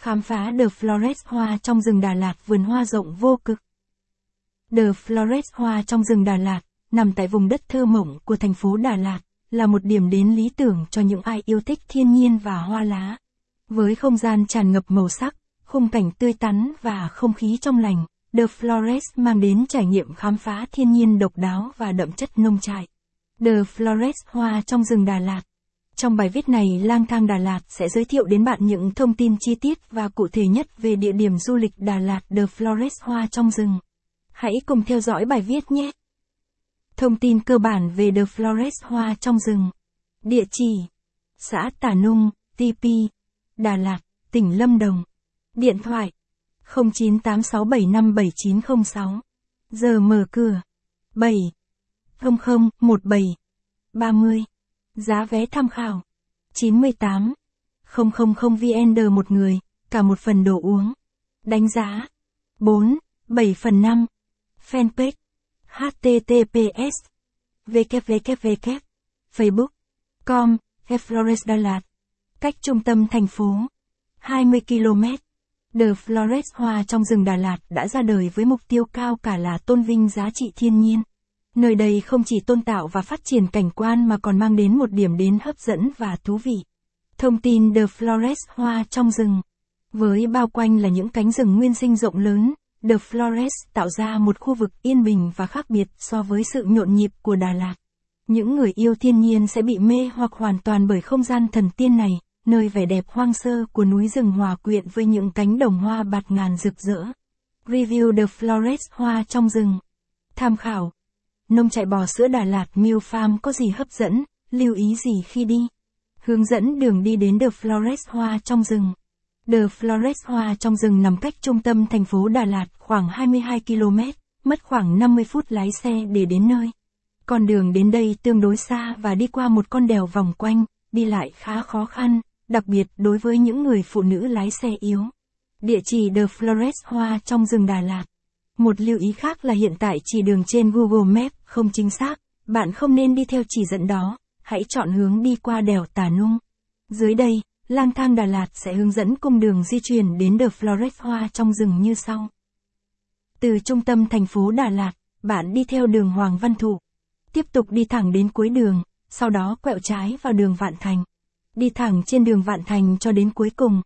Khám phá The Flores hoa trong rừng Đà Lạt vườn hoa rộng vô cực. The Flores hoa trong rừng Đà Lạt, nằm tại vùng đất thơ mộng của thành phố Đà Lạt, là một điểm đến lý tưởng cho những ai yêu thích thiên nhiên và hoa lá. Với không gian tràn ngập màu sắc, khung cảnh tươi tắn và không khí trong lành, The Flores mang đến trải nghiệm khám phá thiên nhiên độc đáo và đậm chất nông trại. The Flores hoa trong rừng Đà Lạt. Trong bài viết này, Lang thang Đà Lạt sẽ giới thiệu đến bạn những thông tin chi tiết và cụ thể nhất về địa điểm du lịch Đà Lạt The Flores hoa trong rừng. Hãy cùng theo dõi bài viết nhé. Thông tin cơ bản về The Flores hoa trong rừng. Địa chỉ: xã tà Nung, TP, Đà Lạt, tỉnh Lâm Đồng. Điện thoại: 0986757906. Giờ mở cửa: 7 00 17 30. Giá vé tham khảo: 98 000 VND một người, cả một phần đồ uống. Đánh giá: 4, 7 phần 5. Fanpage. Https www facebook. com Flores Đà Lạt. Cách trung tâm thành phố. 20 km The Flores Hoa trong rừng Đà Lạt đã ra đời với mục tiêu cao cả là tôn vinh giá trị thiên nhiên. Nơi đây không chỉ tôn tạo và phát triển cảnh quan mà còn mang đến một điểm đến hấp dẫn và thú vị. Thông tin The Flores Hoa trong rừng. Với bao quanh là những cánh rừng nguyên sinh rộng lớn, The Flores tạo ra một khu vực yên bình và khác biệt so với sự nhộn nhịp của Đà Lạt. Những người yêu thiên nhiên sẽ bị mê hoặc hoàn toàn bởi không gian thần tiên này, nơi vẻ đẹp hoang sơ của núi rừng hòa quyện với những cánh đồng hoa bạt ngàn rực rỡ. Review The Flores hoa trong rừng. Tham khảo. Nông trại bò sữa Đà Lạt Mill Farm có gì hấp dẫn, lưu ý gì khi đi? Hướng dẫn đường đi đến The Flores hoa trong rừng. The Flores Hoa trong rừng nằm cách trung tâm thành phố Đà Lạt khoảng 22 km, mất khoảng 50 phút lái xe để đến nơi. Con đường đến đây tương đối xa và đi qua một con đèo vòng quanh, đi lại khá khó khăn, đặc biệt đối với những người phụ nữ lái xe yếu. Địa chỉ The Flores Hoa trong rừng Đà Lạt. Một lưu ý khác là hiện tại chỉ đường trên Google Maps không chính xác, bạn không nên đi theo chỉ dẫn đó, hãy chọn hướng đi qua đèo Tà Nung. Dưới đây, Lang thang Đà Lạt sẽ hướng dẫn cung đường di chuyển đến The Flores Hoa trong rừng như sau. Từ trung tâm thành phố Đà Lạt, bạn đi theo đường Hoàng Văn Thụ. Tiếp tục đi thẳng đến cuối đường, sau đó quẹo trái vào đường Vạn Thành. Đi thẳng trên đường Vạn Thành cho đến cuối cùng,